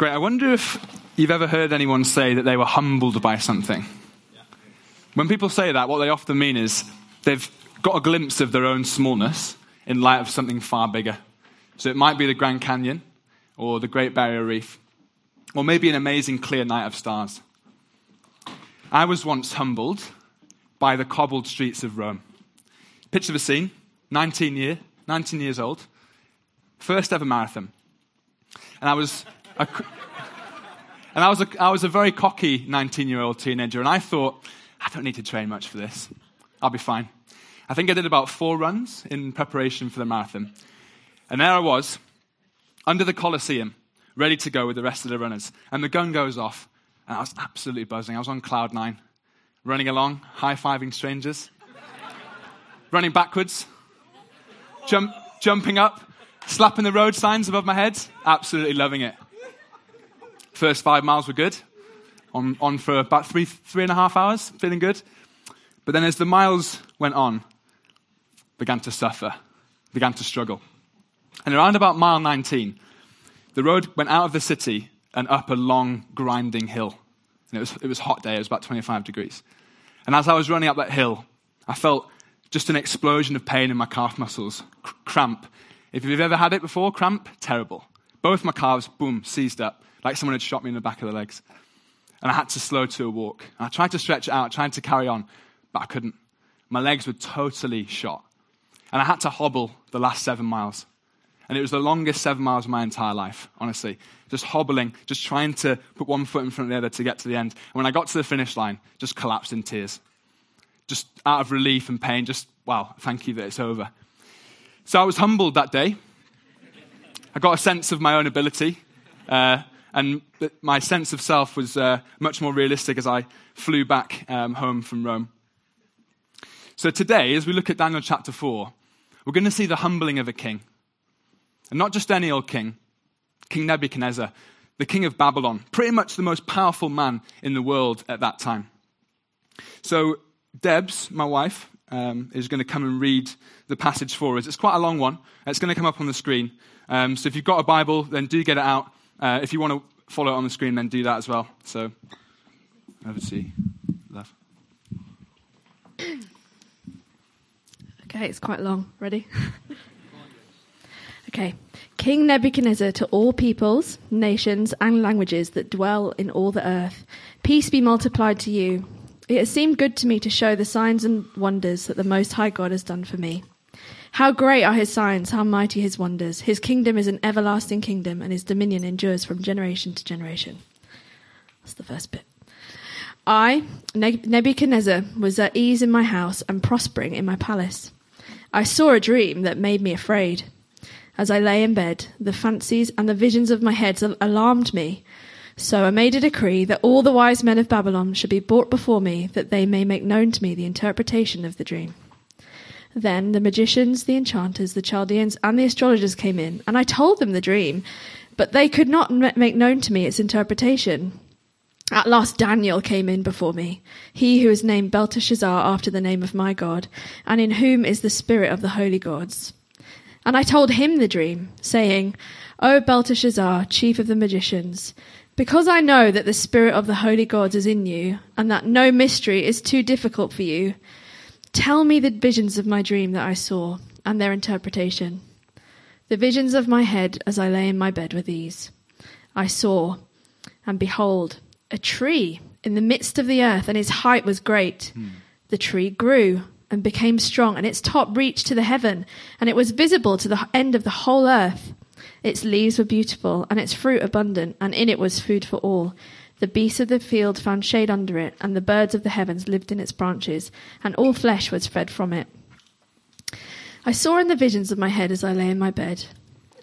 Great. I wonder if you've ever heard anyone say that they were humbled by something. When people say that, what they often mean is they've got a glimpse of their own smallness in light of something far bigger. So it might be the Grand Canyon or the Great Barrier Reef, or maybe an amazing clear night of stars. I was once humbled by the cobbled streets of Rome. Picture the scene 19, year, 19 years old, first ever marathon. And I was a, and I was a, I was a very cocky 19 year old teenager, and I thought, I don't need to train much for this. I'll be fine. I think I did about four runs in preparation for the marathon. And there I was, under the Colosseum, ready to go with the rest of the runners. And the gun goes off, and I was absolutely buzzing. I was on cloud nine, running along, high fiving strangers, running backwards, jump, jumping up, slapping the road signs above my head, absolutely loving it. First five miles were good, on, on for about three, three and a half hours, feeling good. But then as the miles went on, began to suffer, began to struggle. And around about mile 19, the road went out of the city and up a long, grinding hill. And it was, it was hot day, it was about 25 degrees. And as I was running up that hill, I felt just an explosion of pain in my calf muscles, cr- cramp. If you've ever had it before, cramp, terrible. Both my calves, boom, seized up, like someone had shot me in the back of the legs and I had to slow to a walk. And I tried to stretch out, trying to carry on, but I couldn't. My legs were totally shot. And I had to hobble the last seven miles. And it was the longest seven miles of my entire life, honestly. Just hobbling, just trying to put one foot in front of the other to get to the end. And when I got to the finish line, just collapsed in tears. Just out of relief and pain, just, wow, thank you that it's over. So I was humbled that day. I got a sense of my own ability. Uh, and my sense of self was uh, much more realistic as I flew back um, home from Rome. So today, as we look at Daniel chapter 4, we're going to see the humbling of a king. And not just any old king, King Nebuchadnezzar, the king of Babylon, pretty much the most powerful man in the world at that time. So, Debs, my wife, um, is going to come and read the passage for us. It's quite a long one. It's going to come up on the screen. Um, so, if you've got a Bible, then do get it out. Uh, if you want to follow it on the screen, then do that as well. So, over to you, love. Okay, it's quite long. Ready? okay. King Nebuchadnezzar to all peoples, nations, and languages that dwell in all the earth, peace be multiplied to you. It has seemed good to me to show the signs and wonders that the Most High God has done for me. How great are his signs, how mighty his wonders. His kingdom is an everlasting kingdom, and his dominion endures from generation to generation. That's the first bit. I, Nebuchadnezzar, was at ease in my house and prospering in my palace. I saw a dream that made me afraid. As I lay in bed, the fancies and the visions of my head alarmed me. So I made a decree that all the wise men of Babylon should be brought before me, that they may make known to me the interpretation of the dream. Then the magicians, the enchanters, the Chaldeans, and the astrologers came in, and I told them the dream, but they could not make known to me its interpretation. At last Daniel came in before me, he who is named Belteshazzar after the name of my God, and in whom is the spirit of the holy gods. And I told him the dream, saying, O Belteshazzar, chief of the magicians, because I know that the spirit of the holy gods is in you, and that no mystery is too difficult for you, Tell me the visions of my dream that I saw and their interpretation. The visions of my head as I lay in my bed were these I saw, and behold, a tree in the midst of the earth, and its height was great. Hmm. The tree grew and became strong, and its top reached to the heaven, and it was visible to the end of the whole earth. Its leaves were beautiful, and its fruit abundant, and in it was food for all. The beasts of the field found shade under it, and the birds of the heavens lived in its branches, and all flesh was fed from it. I saw in the visions of my head as I lay in my bed,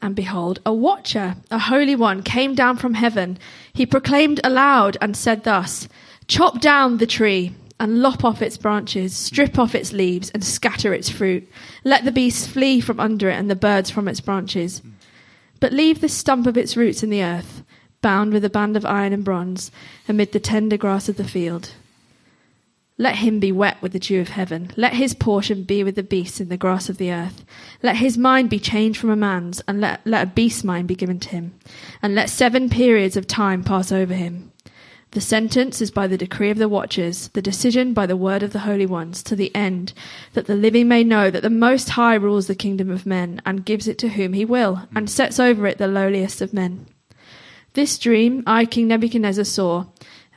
and behold, a watcher, a holy one, came down from heaven. He proclaimed aloud and said thus Chop down the tree, and lop off its branches, strip off its leaves, and scatter its fruit. Let the beasts flee from under it, and the birds from its branches. But leave the stump of its roots in the earth bound with a band of iron and bronze, amid the tender grass of the field. Let him be wet with the dew of heaven. Let his portion be with the beasts in the grass of the earth. Let his mind be changed from a man's, and let, let a beast's mind be given to him. And let seven periods of time pass over him. The sentence is by the decree of the watchers, the decision by the word of the holy ones, to the end that the living may know that the Most High rules the kingdom of men, and gives it to whom he will, and sets over it the lowliest of men. This dream I, King Nebuchadnezzar, saw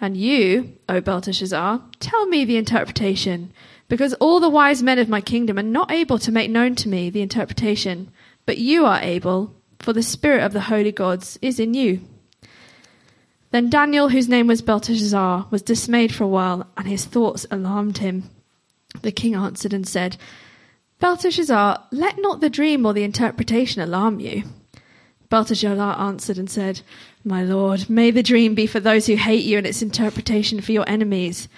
and you, O Belteshazzar, tell me the interpretation, because all the wise men of my kingdom are not able to make known to me the interpretation, but you are able, for the spirit of the holy gods is in you. Then Daniel, whose name was Belteshazzar, was dismayed for a while, and his thoughts alarmed him. The king answered and said, Belteshazzar, let not the dream or the interpretation alarm you. Belteshazzar answered and said, My lord, may the dream be for those who hate you and its interpretation for your enemies.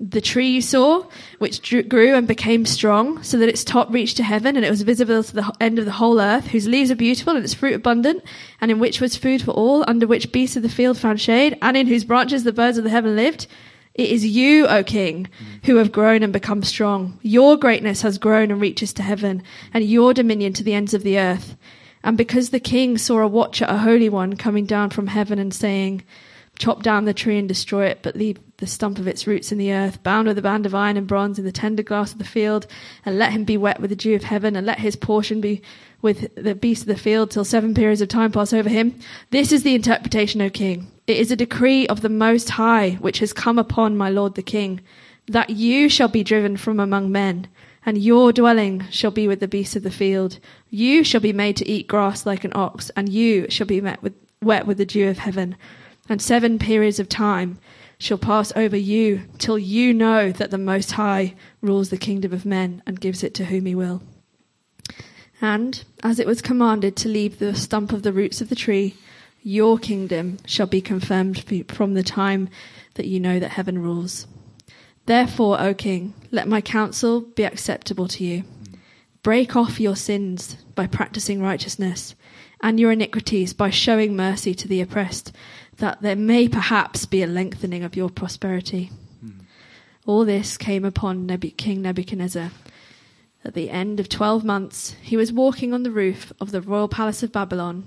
The tree you saw, which grew and became strong, so that its top reached to heaven and it was visible to the end of the whole earth, whose leaves are beautiful and its fruit abundant, and in which was food for all, under which beasts of the field found shade, and in whose branches the birds of the heaven lived. It is you, O king, mm. who have grown and become strong. Your greatness has grown and reaches to heaven, and your dominion to the ends of the earth. And because the king saw a watcher, a holy one, coming down from heaven and saying, Chop down the tree and destroy it, but leave the stump of its roots in the earth, bound with a band of iron and bronze in the tender grass of the field, and let him be wet with the dew of heaven, and let his portion be with the beasts of the field till seven periods of time pass over him. This is the interpretation, O king. It is a decree of the Most High, which has come upon my lord the king, that you shall be driven from among men and your dwelling shall be with the beasts of the field. You shall be made to eat grass like an ox, and you shall be met with, wet with the dew of heaven. And seven periods of time shall pass over you till you know that the Most High rules the kingdom of men and gives it to whom he will. And as it was commanded to leave the stump of the roots of the tree, your kingdom shall be confirmed from the time that you know that heaven rules. Therefore, O king, let my counsel be acceptable to you. Break off your sins by practicing righteousness, and your iniquities by showing mercy to the oppressed, that there may perhaps be a lengthening of your prosperity. Mm. All this came upon King Nebuchadnezzar. At the end of twelve months, he was walking on the roof of the royal palace of Babylon,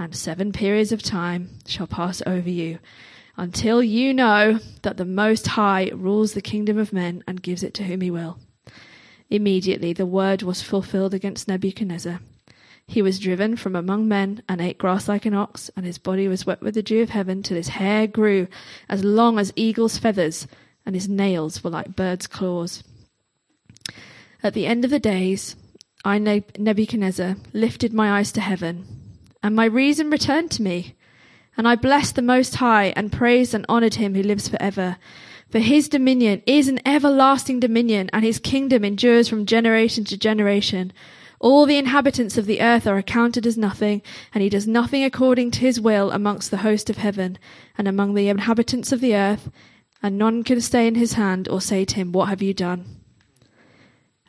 and seven periods of time shall pass over you until you know that the Most High rules the kingdom of men and gives it to whom he will. Immediately the word was fulfilled against Nebuchadnezzar. He was driven from among men and ate grass like an ox, and his body was wet with the dew of heaven till his hair grew as long as eagle's feathers, and his nails were like bird's claws. At the end of the days, I, Nebuchadnezzar, lifted my eyes to heaven and my reason returned to me. And I blessed the Most High and praised and honored him who lives forever. For his dominion is an everlasting dominion, and his kingdom endures from generation to generation. All the inhabitants of the earth are accounted as nothing, and he does nothing according to his will amongst the host of heaven and among the inhabitants of the earth, and none can stay in his hand or say to him, What have you done?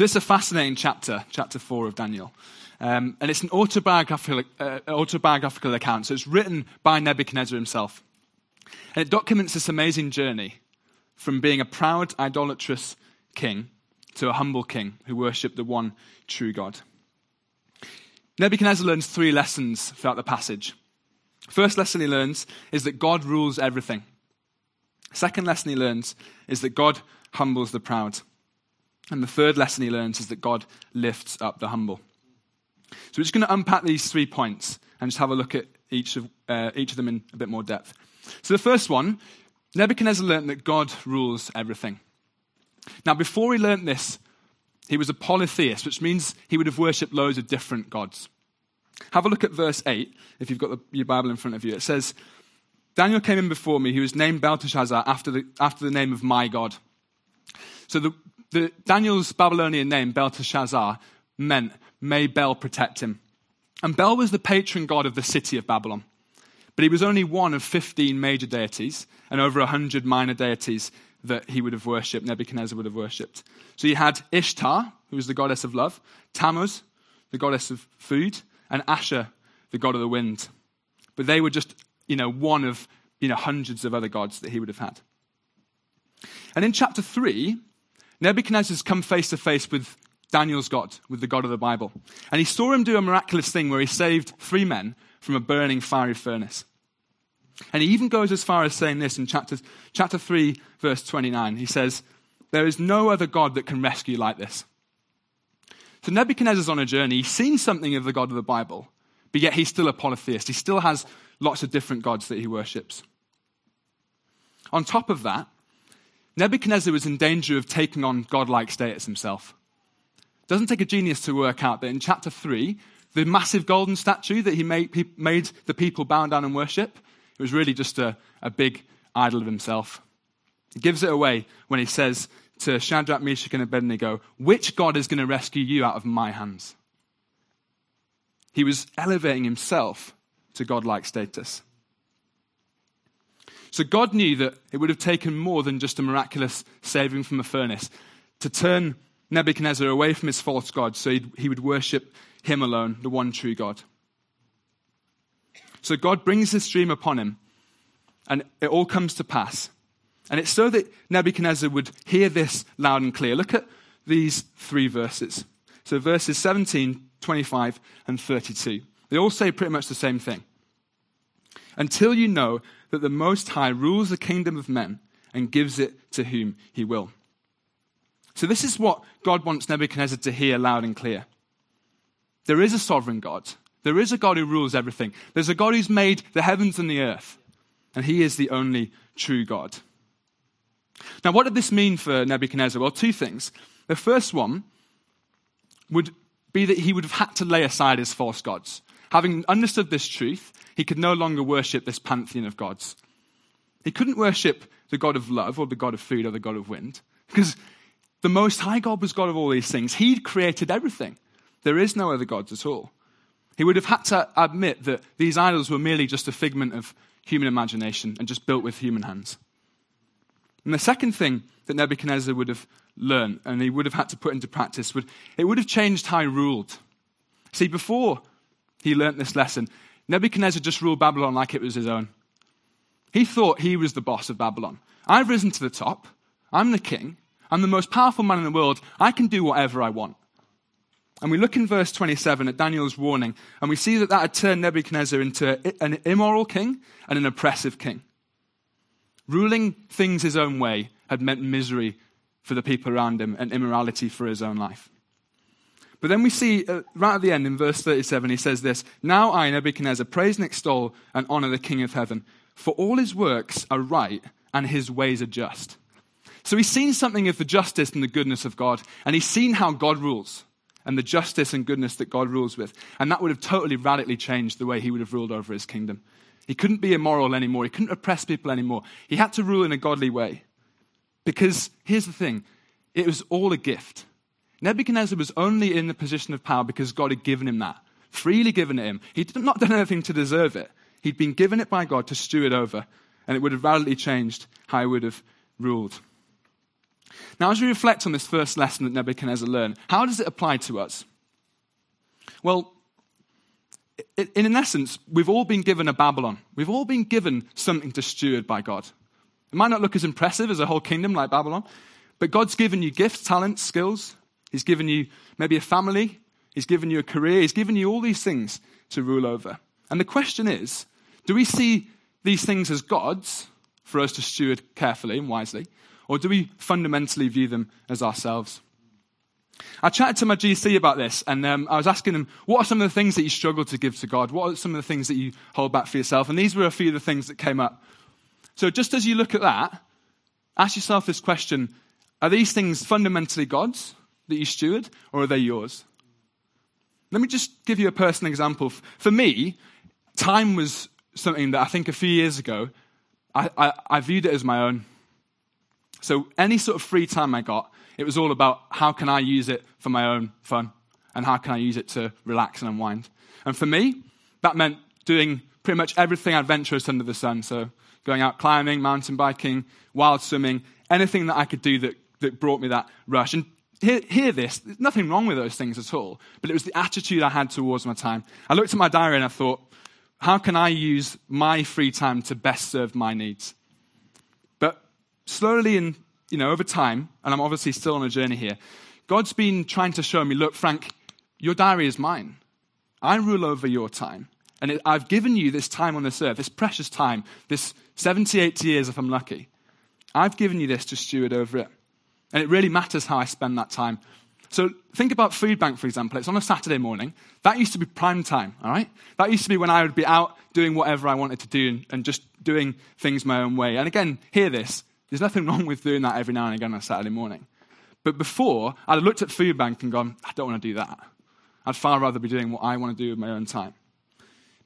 So this is a fascinating chapter, chapter four of Daniel. Um, and it's an autobiographical, uh, autobiographical account. So it's written by Nebuchadnezzar himself. And it documents this amazing journey from being a proud, idolatrous king to a humble king who worshipped the one true God. Nebuchadnezzar learns three lessons throughout the passage. First lesson he learns is that God rules everything. Second lesson he learns is that God humbles the proud. And the third lesson he learns is that God lifts up the humble. So we're just going to unpack these three points and just have a look at each of, uh, each of them in a bit more depth. So the first one, Nebuchadnezzar learned that God rules everything. Now, before he learned this, he was a polytheist, which means he would have worshipped loads of different gods. Have a look at verse 8, if you've got the, your Bible in front of you. It says, Daniel came in before me. He was named Belteshazzar after the, after the name of my God. So the, the, Daniel's Babylonian name, Belteshazzar, meant, may Bel protect him. And Bel was the patron god of the city of Babylon. But he was only one of 15 major deities and over 100 minor deities that he would have worshipped, Nebuchadnezzar would have worshipped. So you had Ishtar, who was the goddess of love, Tammuz, the goddess of food, and Asher, the god of the wind. But they were just, you know, one of, you know, hundreds of other gods that he would have had. And in chapter 3, Nebuchadnezzar's come face to face with Daniel's God, with the God of the Bible. And he saw him do a miraculous thing where he saved three men from a burning fiery furnace. And he even goes as far as saying this in chapter, chapter 3, verse 29. He says, There is no other God that can rescue like this. So Nebuchadnezzar's on a journey. He's seen something of the God of the Bible, but yet he's still a polytheist. He still has lots of different gods that he worships. On top of that, Nebuchadnezzar was in danger of taking on godlike status himself. It doesn't take a genius to work out that in chapter 3, the massive golden statue that he made, made the people bow down and worship, it was really just a, a big idol of himself. He gives it away when he says to Shadrach, Meshach, and Abednego, Which God is going to rescue you out of my hands? He was elevating himself to godlike status. So God knew that it would have taken more than just a miraculous saving from a furnace to turn Nebuchadnezzar away from his false God so he would worship him alone, the one true God. So God brings this dream upon him, and it all comes to pass. And it's so that Nebuchadnezzar would hear this loud and clear. Look at these three verses. So, verses 17, 25, and 32. They all say pretty much the same thing. Until you know that the Most High rules the kingdom of men and gives it to whom he will. So, this is what God wants Nebuchadnezzar to hear loud and clear. There is a sovereign God. There is a God who rules everything. There's a God who's made the heavens and the earth. And he is the only true God. Now, what did this mean for Nebuchadnezzar? Well, two things. The first one would be that he would have had to lay aside his false gods. Having understood this truth, he could no longer worship this pantheon of gods. He couldn't worship the God of love or the God of food or the God of wind because the Most High God was God of all these things. He'd created everything. There is no other gods at all. He would have had to admit that these idols were merely just a figment of human imagination and just built with human hands. And the second thing that Nebuchadnezzar would have learned and he would have had to put into practice would it would have changed how he ruled. See, before he learnt this lesson, Nebuchadnezzar just ruled Babylon like it was his own. He thought he was the boss of Babylon. I've risen to the top. I'm the king. I'm the most powerful man in the world. I can do whatever I want. And we look in verse 27 at Daniel's warning, and we see that that had turned Nebuchadnezzar into an immoral king and an oppressive king. Ruling things his own way had meant misery for the people around him and immorality for his own life. But then we see uh, right at the end in verse 37, he says this Now I, Nebuchadnezzar, praise and extol and honor the King of heaven, for all his works are right and his ways are just. So he's seen something of the justice and the goodness of God, and he's seen how God rules and the justice and goodness that God rules with. And that would have totally radically changed the way he would have ruled over his kingdom. He couldn't be immoral anymore. He couldn't oppress people anymore. He had to rule in a godly way. Because here's the thing it was all a gift. Nebuchadnezzar was only in the position of power because God had given him that, freely given it him. He'd not done anything to deserve it. He'd been given it by God to steward over, and it would have radically changed how he would have ruled. Now, as we reflect on this first lesson that Nebuchadnezzar learned, how does it apply to us? Well, in an essence, we've all been given a Babylon. We've all been given something to steward by God. It might not look as impressive as a whole kingdom like Babylon, but God's given you gifts, talents, skills. He's given you maybe a family. He's given you a career. He's given you all these things to rule over. And the question is do we see these things as God's for us to steward carefully and wisely? Or do we fundamentally view them as ourselves? I chatted to my GC about this, and um, I was asking him, what are some of the things that you struggle to give to God? What are some of the things that you hold back for yourself? And these were a few of the things that came up. So just as you look at that, ask yourself this question Are these things fundamentally God's that you steward, or are they yours? Let me just give you a personal example. For me, time was something that I think a few years ago, I, I, I viewed it as my own. So any sort of free time I got, it was all about how can I use it for my own fun and how can I use it to relax and unwind. And for me, that meant doing pretty much everything adventurous under the sun. So going out climbing, mountain biking, wild swimming, anything that I could do that, that brought me that rush. And hear, hear this, there's nothing wrong with those things at all, but it was the attitude I had towards my time. I looked at my diary and I thought, how can I use my free time to best serve my needs? But slowly and you know, over time, and I'm obviously still on a journey here, God's been trying to show me, look, Frank, your diary is mine. I rule over your time. And it, I've given you this time on this earth, this precious time, this 70, 80 years if I'm lucky. I've given you this to steward over it. And it really matters how I spend that time. So think about Food Bank, for example. It's on a Saturday morning. That used to be prime time, all right? That used to be when I would be out doing whatever I wanted to do and, just doing things my own way. And again, hear this. There's nothing wrong with doing that every now and again on a Saturday morning. But before, I'd looked at Food Bank and gone, I don't want to do that. I'd far rather be doing what I want to do with my own time.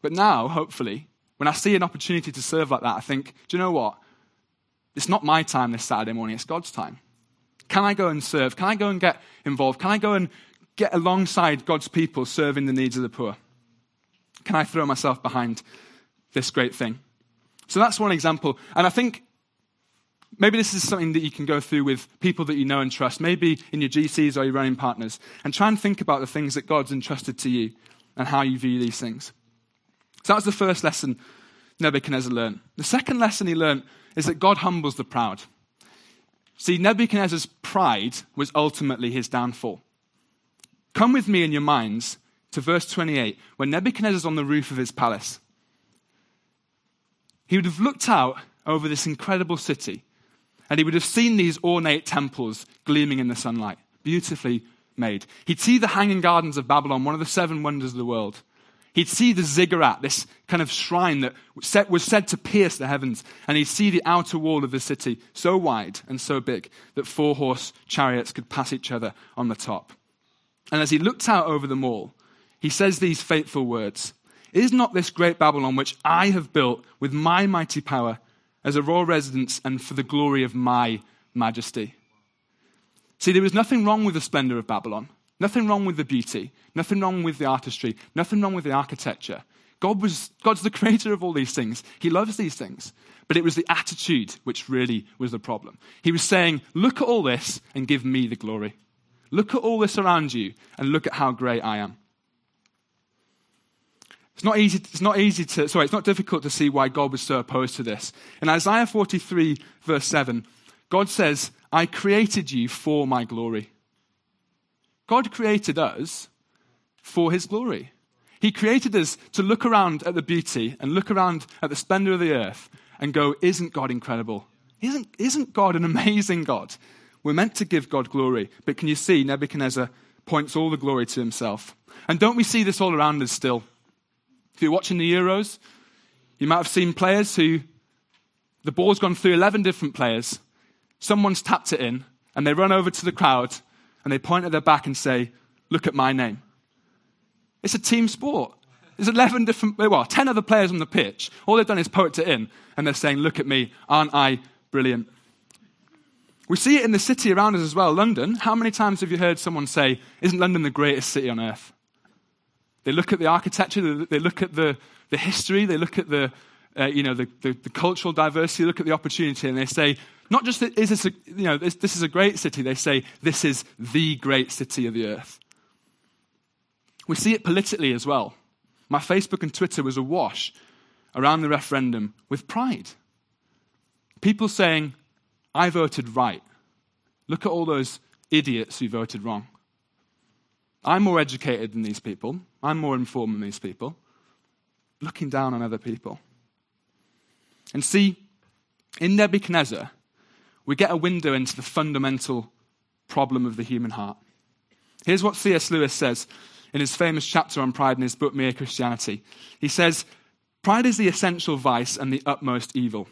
But now, hopefully, when I see an opportunity to serve like that, I think, do you know what? It's not my time this Saturday morning, it's God's time. Can I go and serve? Can I go and get involved? Can I go and get alongside God's people serving the needs of the poor? Can I throw myself behind this great thing? So that's one example. And I think maybe this is something that you can go through with people that you know and trust, maybe in your GCs or your running partners, and try and think about the things that God's entrusted to you and how you view these things. So that was the first lesson Nebuchadnezzar learned. The second lesson he learned is that God humbles the proud. See, Nebuchadnezzar's pride was ultimately his downfall. Come with me in your minds to verse 28, when Nebuchadnezzar's on the roof of his palace. He would have looked out over this incredible city, and he would have seen these ornate temples gleaming in the sunlight, beautifully made. He'd see the hanging gardens of Babylon, one of the seven wonders of the world. He'd see the ziggurat, this kind of shrine that was said to pierce the heavens, and he'd see the outer wall of the city so wide and so big that four horse chariots could pass each other on the top. And as he looked out over them all, he says these fateful words Is not this great Babylon, which I have built with my mighty power, as a royal residence and for the glory of my majesty? See, there was nothing wrong with the splendor of Babylon. Nothing wrong with the beauty, nothing wrong with the artistry, nothing wrong with the architecture. God was, God's the creator of all these things. He loves these things. But it was the attitude which really was the problem. He was saying, Look at all this and give me the glory. Look at all this around you and look at how great I am. It's not easy, it's not easy to, sorry, it's not difficult to see why God was so opposed to this. In Isaiah 43, verse 7, God says, I created you for my glory. God created us for his glory. He created us to look around at the beauty and look around at the splendor of the earth and go, Isn't God incredible? Isn't, isn't God an amazing God? We're meant to give God glory. But can you see, Nebuchadnezzar points all the glory to himself. And don't we see this all around us still? If you're watching the Euros, you might have seen players who the ball's gone through 11 different players. Someone's tapped it in, and they run over to the crowd and they point at their back and say, Look at my name. It's a team sport. There's 11 different, well, 10 other players on the pitch. All they've done is put it in, and they're saying, Look at me. Aren't I brilliant? We see it in the city around us as well. London, how many times have you heard someone say, Isn't London the greatest city on earth? They look at the architecture, they look at the, the history, they look at the, uh, you know, the, the, the, cultural diversity, look at the opportunity, and they say, not just is this a, you know, this, this is a great city, they say this is the great city of the earth. We see it politically as well. My Facebook and Twitter was awash around the referendum with pride. People saying, I voted right. Look at all those idiots who voted wrong. I'm more educated than these people. I'm more informed than these people. Looking down on other people. And see, In Nebuchadnezzar, we get a window into the fundamental problem of the human heart. Here's what C.S. Lewis says in his famous chapter on pride in his book, Mere Christianity. He says, Pride is the essential vice and the utmost evil.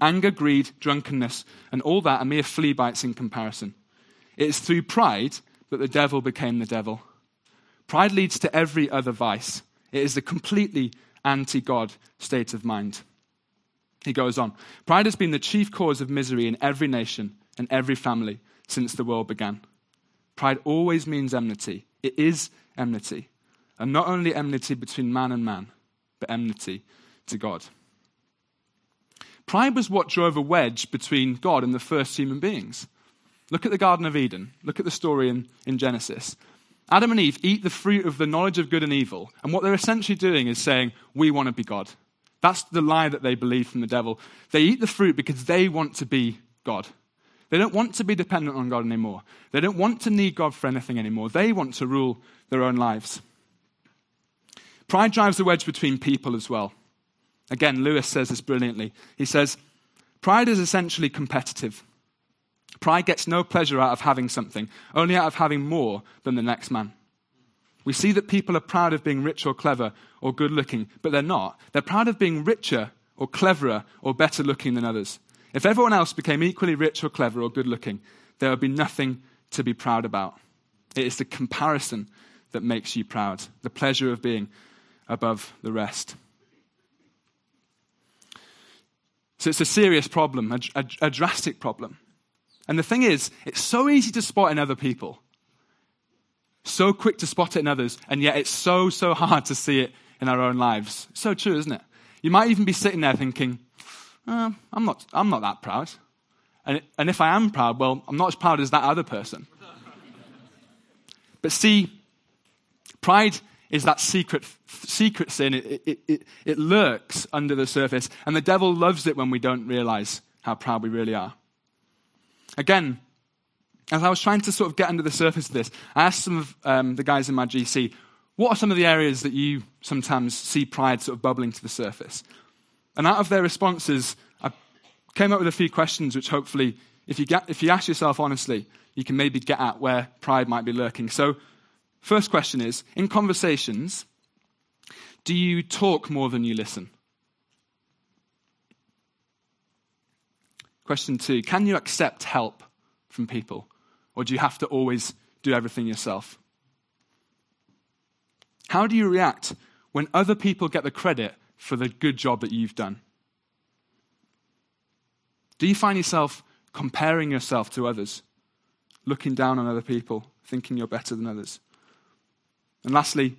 Anger, greed, drunkenness, and all that are mere flea bites in comparison. It is through pride that the devil became the devil. Pride leads to every other vice. It is the completely anti God state of mind. He goes on Pride has been the chief cause of misery in every nation and every family since the world began. Pride always means enmity. It is enmity. And not only enmity between man and man, but enmity to God. Pride was what drove a wedge between God and the first human beings. Look at the Garden of Eden. Look at the story in, in Genesis. Adam and Eve eat the fruit of the knowledge of good and evil, and what they're essentially doing is saying, We want to be God. That's the lie that they believe from the devil. They eat the fruit because they want to be God. They don't want to be dependent on God anymore. They don't want to need God for anything anymore. They want to rule their own lives. Pride drives a wedge between people as well. Again, Lewis says this brilliantly. He says, Pride is essentially competitive. Pride gets no pleasure out of having something, only out of having more than the next man. We see that people are proud of being rich or clever or good looking, but they're not. They're proud of being richer or cleverer or better looking than others. If everyone else became equally rich or clever or good looking, there would be nothing to be proud about. It is the comparison that makes you proud, the pleasure of being above the rest. So it's a serious problem, a, a, a drastic problem. And the thing is, it's so easy to spot in other people, so quick to spot it in others, and yet it's so, so hard to see it in our own lives. So true, isn't it? You might even be sitting there thinking, uh, I'm, not, I'm not that proud. And, and if I am proud, well, I'm not as proud as that other person. but see, pride is that secret, secret sin. It, it, it, it lurks under the surface, and the devil loves it when we don't realize how proud we really are. Again, as I was trying to sort of get under the surface of this, I asked some of um, the guys in my GC, what are some of the areas that you sometimes see pride sort of bubbling to the surface? And out of their responses, I came up with a few questions which hopefully, if you, get, if you ask yourself honestly, you can maybe get at where pride might be lurking. So, first question is in conversations, do you talk more than you listen? Question two Can you accept help from people? Or do you have to always do everything yourself? How do you react when other people get the credit for the good job that you've done? Do you find yourself comparing yourself to others, looking down on other people, thinking you're better than others? And lastly,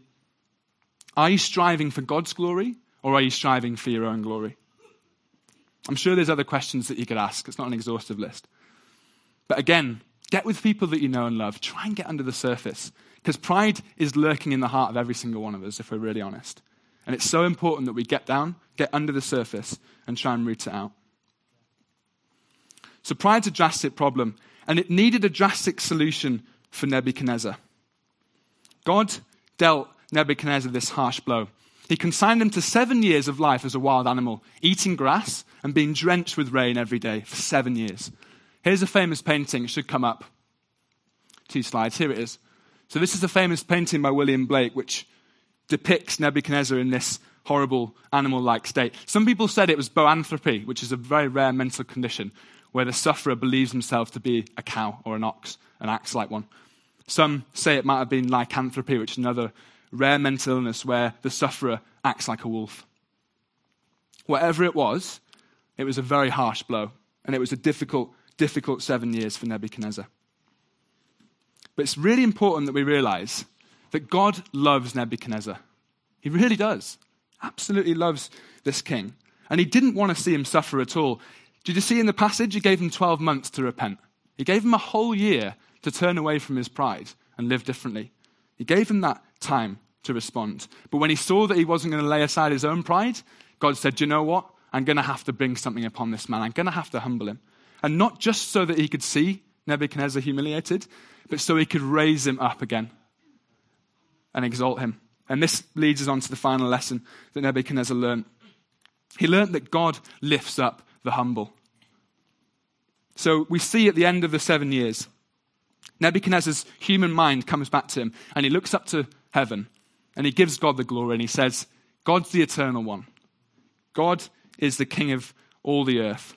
are you striving for God's glory or are you striving for your own glory? I'm sure there's other questions that you could ask. It's not an exhaustive list. But again, get with people that you know and love. Try and get under the surface. Because pride is lurking in the heart of every single one of us, if we're really honest. And it's so important that we get down, get under the surface, and try and root it out. So, pride's a drastic problem, and it needed a drastic solution for Nebuchadnezzar. God dealt Nebuchadnezzar this harsh blow. He consigned him to seven years of life as a wild animal, eating grass and being drenched with rain every day for seven years. Here's a famous painting. It should come up. Two slides. Here it is. So, this is a famous painting by William Blake, which depicts Nebuchadnezzar in this horrible animal like state. Some people said it was boanthropy, which is a very rare mental condition where the sufferer believes himself to be a cow or an ox and acts like one. Some say it might have been lycanthropy, which is another rare mental illness where the sufferer acts like a wolf. Whatever it was, it was a very harsh blow, and it was a difficult, difficult seven years for Nebuchadnezzar. But it's really important that we realize that God loves Nebuchadnezzar. He really does. Absolutely loves this king. And he didn't want to see him suffer at all. Did you see in the passage? He gave him 12 months to repent. He gave him a whole year to turn away from his pride and live differently. He gave him that time to respond. But when he saw that he wasn't going to lay aside his own pride, God said, you know what? I'm going to have to bring something upon this man. I'm going to have to humble him. And not just so that he could see Nebuchadnezzar humiliated, but so he could raise him up again and exalt him. And this leads us on to the final lesson that Nebuchadnezzar learned. He learned that God lifts up the humble. So we see at the end of the seven years, Nebuchadnezzar's human mind comes back to him and he looks up to heaven and he gives God the glory and he says, God's the eternal one. God is the king of all the earth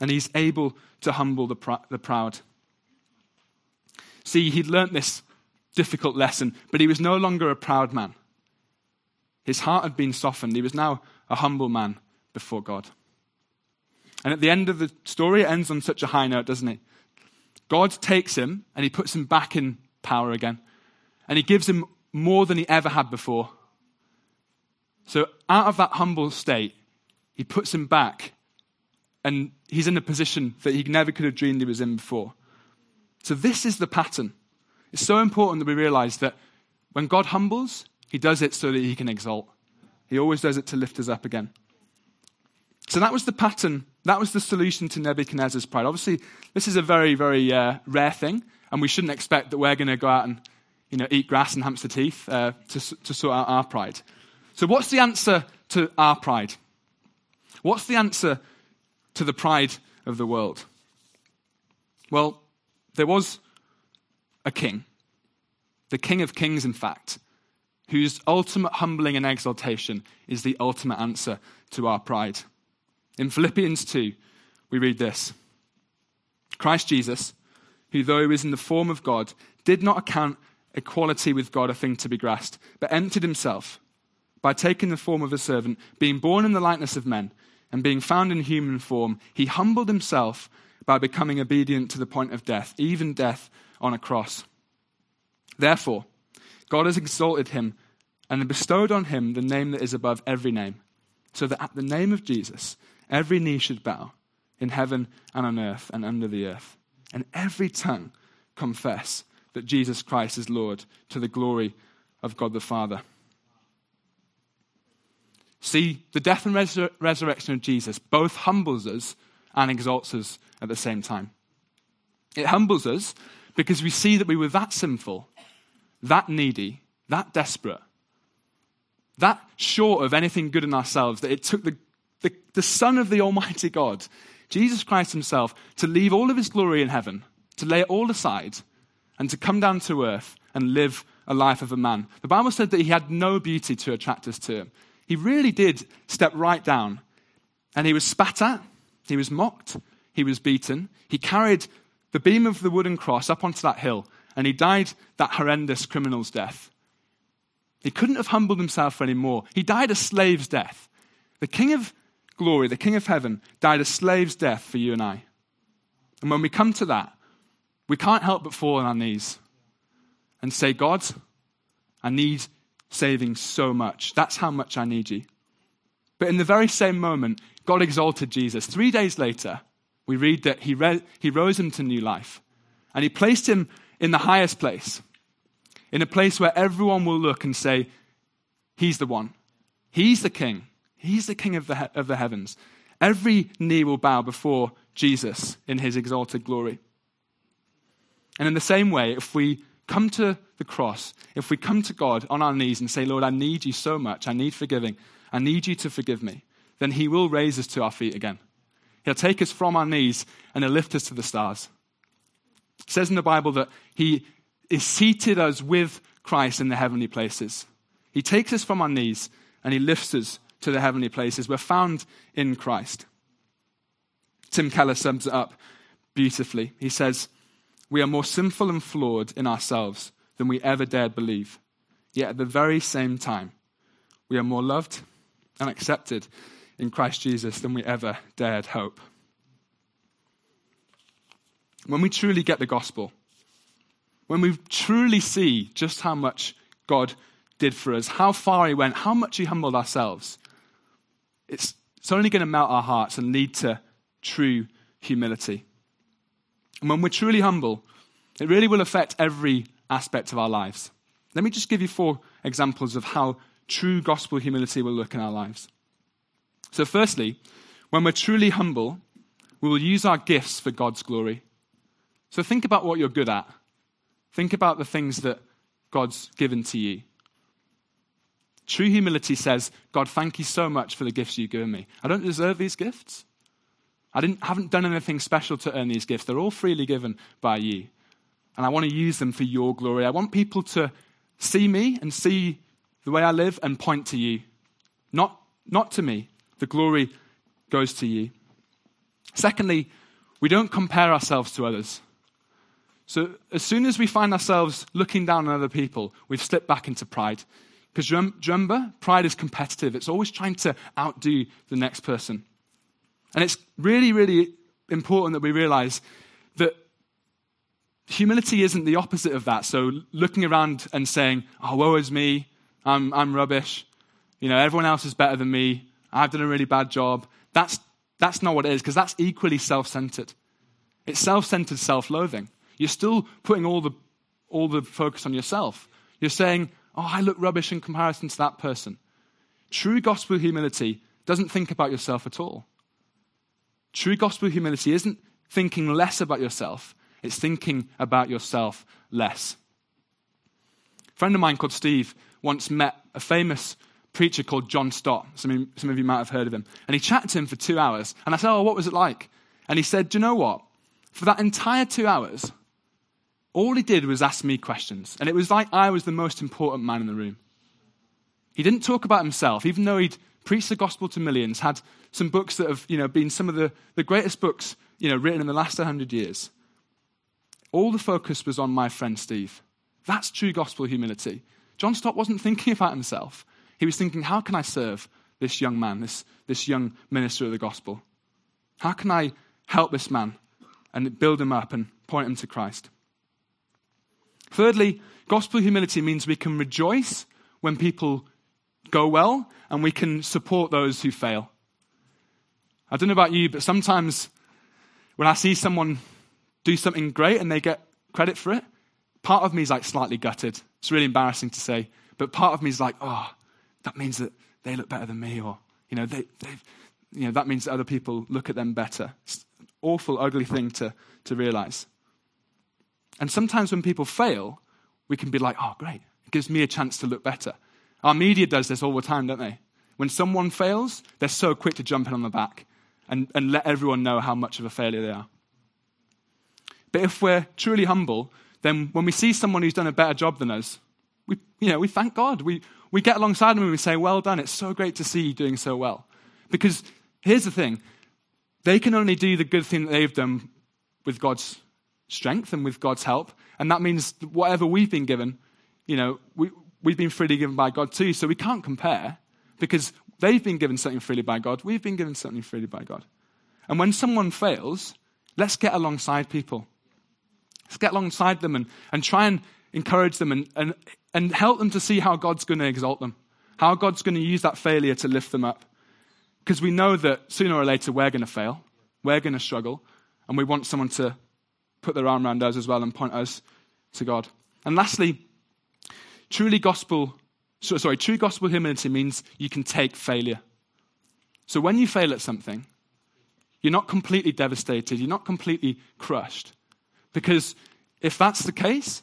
and he's able to humble the, pr- the proud. See, he'd learnt this difficult lesson, but he was no longer a proud man. His heart had been softened. He was now a humble man before God. And at the end of the story, it ends on such a high note, doesn't it? God takes him and he puts him back in power again. And he gives him more than he ever had before. So, out of that humble state, he puts him back and he's in a position that he never could have dreamed he was in before. So, this is the pattern. It's so important that we realize that when God humbles, he does it so that he can exalt. He always does it to lift us up again. So, that was the pattern. That was the solution to Nebuchadnezzar's pride. Obviously, this is a very, very uh, rare thing, and we shouldn't expect that we're going to go out and you know, eat grass and hamster teeth uh, to, to sort out our pride. So, what's the answer to our pride? What's the answer to the pride of the world? Well, there was a king, the King of Kings, in fact, whose ultimate humbling and exaltation is the ultimate answer to our pride. In Philippians 2, we read this Christ Jesus, who, though he was in the form of God, did not account equality with God a thing to be grasped, but emptied himself by taking the form of a servant, being born in the likeness of men and being found in human form, he humbled himself by becoming obedient to the point of death, even death on a cross. Therefore, God has exalted him and bestowed on him the name that is above every name, so that at the name of Jesus, every knee should bow in heaven and on earth and under the earth, and every tongue confess that Jesus Christ is Lord to the glory of God the Father. See, the death and resur- resurrection of Jesus both humbles us and exalts us at the same time. It humbles us because we see that we were that sinful, that needy, that desperate, that short of anything good in ourselves, that it took the, the, the Son of the Almighty God, Jesus Christ Himself, to leave all of His glory in heaven, to lay it all aside, and to come down to earth and live a life of a man. The Bible said that He had no beauty to attract us to Him. He really did step right down. And he was spat at, he was mocked, he was beaten. He carried the beam of the wooden cross up onto that hill, and he died that horrendous criminal's death. He couldn't have humbled himself anymore. He died a slave's death. The King of glory, the King of heaven, died a slave's death for you and I. And when we come to that, we can't help but fall on our knees and say, God, I need saving so much. That's how much I need you. But in the very same moment, God exalted Jesus. Three days later, we read that he, re- he rose him to new life. And he placed him in the highest place, in a place where everyone will look and say, He's the one. He's the king. He's the king of the, he- of the heavens. Every knee will bow before Jesus in his exalted glory. And in the same way, if we come to the cross, if we come to God on our knees and say, Lord, I need you so much, I need forgiving, I need you to forgive me, then He will raise us to our feet again. He'll take us from our knees and He'll lift us to the stars. It says in the Bible that He is seated us with Christ in the heavenly places. He takes us from our knees and He lifts us to the heavenly places. We're found in Christ. Tim Keller sums it up beautifully. He says, We are more sinful and flawed in ourselves than we ever dared believe. Yet at the very same time, we are more loved and accepted in Christ Jesus than we ever dared hope. When we truly get the gospel, when we truly see just how much God did for us, how far He went, how much He humbled ourselves, it's, it's only going to melt our hearts and lead to true humility. And when we're truly humble, it really will affect every aspect of our lives. Let me just give you four examples of how true gospel humility will look in our lives. So, firstly, when we're truly humble, we will use our gifts for God's glory. So, think about what you're good at. Think about the things that God's given to you. True humility says, God, thank you so much for the gifts you've given me. I don't deserve these gifts. I didn't, haven't done anything special to earn these gifts. They're all freely given by you. And I want to use them for your glory. I want people to see me and see the way I live and point to you. Not, not to me. The glory goes to you. Secondly, we don't compare ourselves to others. So as soon as we find ourselves looking down on other people, we've slipped back into pride. Because remember, pride is competitive. It's always trying to outdo the next person. And it's really, really important that we realize that humility isn't the opposite of that. So looking around and saying, oh, woe is me, I'm, I'm rubbish, you know, everyone else is better than me, I've done a really bad job. That's, that's not what it is, because that's equally self centered. It's self centered self loathing. You're still putting all the, all the focus on yourself. You're saying, oh, I look rubbish in comparison to that person. True gospel humility doesn't think about yourself at all. True gospel humility isn't thinking less about yourself, it's thinking about yourself less. A friend of mine called Steve once met a famous preacher called John Stott. Some of, you, some of you might have heard of him. And he chatted to him for two hours. And I said, Oh, what was it like? And he said, Do you know what? For that entire two hours, all he did was ask me questions. And it was like I was the most important man in the room. He didn't talk about himself, even though he'd preached the gospel to millions, had some books that have you know, been some of the, the greatest books you know, written in the last 100 years. All the focus was on my friend Steve. That's true gospel humility. John Stott wasn't thinking about himself. He was thinking, how can I serve this young man, this, this young minister of the gospel? How can I help this man and build him up and point him to Christ? Thirdly, gospel humility means we can rejoice when people go well and we can support those who fail. I don't know about you, but sometimes when I see someone do something great and they get credit for it, part of me is like slightly gutted. It's really embarrassing to say, but part of me is like, oh, that means that they look better than me, or you know, they, you know, that means that other people look at them better. It's an awful, ugly thing to, to realize. And sometimes when people fail, we can be like, oh, great. It gives me a chance to look better. Our media does this all the time, don't they? When someone fails, they're so quick to jump in on the back and, and let everyone know how much of a failure they are. But if we're truly humble, then when we see someone who's done a better job than us, we, you know, we thank God. We, we get alongside them and we say, Well done. It's so great to see you doing so well. Because here's the thing they can only do the good thing that they've done with God's strength and with God's help. And that means whatever we've been given, you know, we, we've been freely given by God too. So we can't compare because they've been given something freely by God. We've been given something freely by God. And when someone fails, let's get alongside people. Let's get alongside them and, and try and encourage them and, and, and help them to see how God's going to exalt them, how God's going to use that failure to lift them up. Because we know that sooner or later we're going to fail, we're going to struggle, and we want someone to put their arm around us as well and point us to God. And lastly, truly gospel, sorry, true gospel humility means you can take failure. So when you fail at something, you're not completely devastated, you're not completely crushed. Because if that's the case,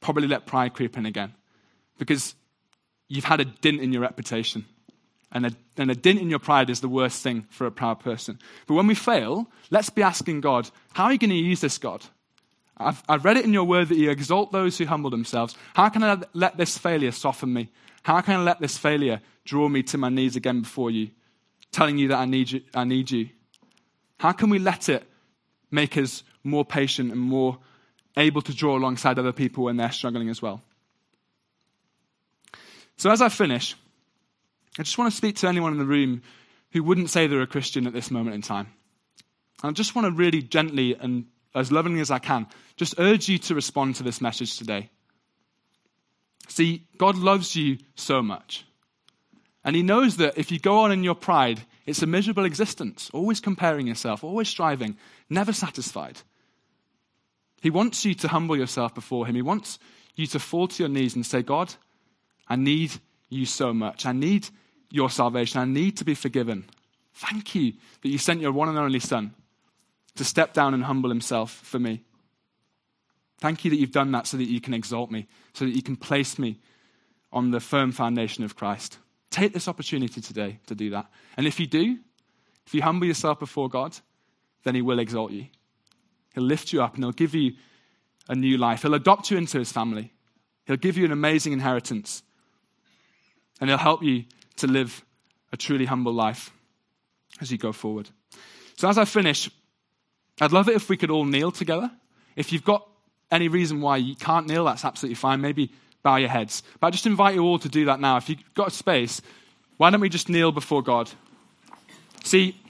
probably let pride creep in again. Because you've had a dint in your reputation. And a, and a dint in your pride is the worst thing for a proud person. But when we fail, let's be asking God, how are you going to use this, God? I've, I've read it in your word that you exalt those who humble themselves. How can I let this failure soften me? How can I let this failure draw me to my knees again before you, telling you that I need you? I need you? How can we let it make us more patient and more able to draw alongside other people when they're struggling as well? So, as I finish, I just want to speak to anyone in the room who wouldn't say they're a Christian at this moment in time. I just want to really gently and as lovingly as I can, just urge you to respond to this message today. See, God loves you so much. And He knows that if you go on in your pride, it's a miserable existence, always comparing yourself, always striving, never satisfied. He wants you to humble yourself before Him. He wants you to fall to your knees and say, God, I need you so much. I need your salvation. I need to be forgiven. Thank you that you sent your one and only Son to step down and humble himself for me. Thank you that you've done that so that you can exalt me, so that you can place me on the firm foundation of Christ. Take this opportunity today to do that. And if you do, if you humble yourself before God, then he will exalt you. He'll lift you up and he'll give you a new life. He'll adopt you into his family. He'll give you an amazing inheritance. And he'll help you to live a truly humble life as you go forward. So, as I finish, I'd love it if we could all kneel together. If you've got any reason why you can't kneel, that's absolutely fine. Maybe bow your heads. But I just invite you all to do that now. If you've got space, why don't we just kneel before God? See,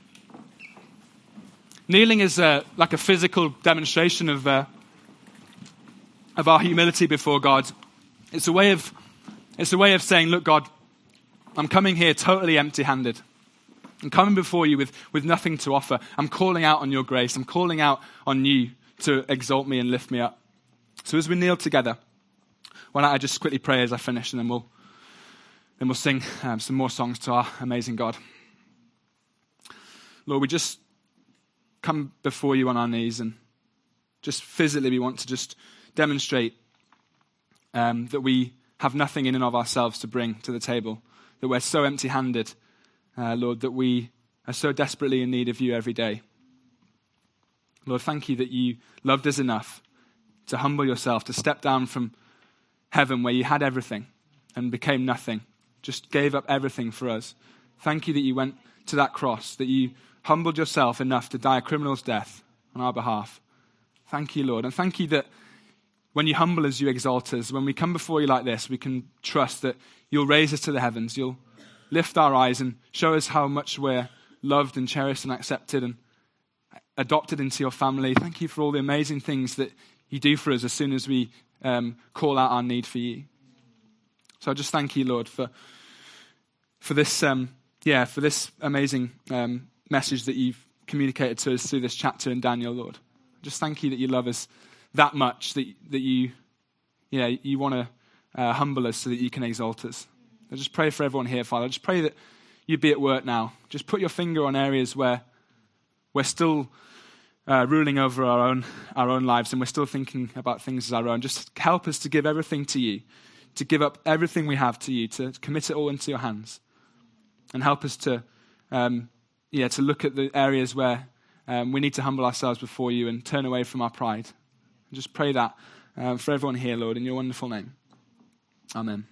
kneeling is uh, like a physical demonstration of, uh, of our humility before God. It's a way of, it's a way of saying, Look, God, I'm coming here totally empty handed. I'm coming before you with, with nothing to offer. I'm calling out on your grace. I'm calling out on you to exalt me and lift me up. So as we kneel together, why don't I just quickly pray as I finish and then we'll, then we'll sing um, some more songs to our amazing God. Lord, we just come before you on our knees and just physically we want to just demonstrate um, that we have nothing in and of ourselves to bring to the table, that we're so empty handed, uh, Lord, that we are so desperately in need of you every day. Lord, thank you that you loved us enough to humble yourself, to step down from heaven where you had everything and became nothing, just gave up everything for us. Thank you that you went to that cross, that you humbled yourself enough to die a criminal's death on our behalf. Thank you, Lord. And thank you that when you humble us, you exalt us. When we come before you like this, we can trust that you'll raise us to the heavens. You'll lift our eyes and show us how much we're loved and cherished and accepted and adopted into your family. Thank you for all the amazing things that you do for us as soon as we um, call out our need for you. So I just thank you, Lord, for for this, um, yeah, for this amazing um, message that you've communicated to us through this chapter in Daniel, Lord. Just thank you that you love us that much that that you, yeah, you want to uh, humble us so that you can exalt us. I just pray for everyone here, Father. I just pray that you'd be at work now. Just put your finger on areas where we're still uh, ruling over our own, our own lives and we're still thinking about things as our own. Just help us to give everything to you, to give up everything we have to you, to commit it all into your hands. And help us to, um, yeah, to look at the areas where um, we need to humble ourselves before you and turn away from our pride. Just pray that um, for everyone here, Lord, in your wonderful name. Amen.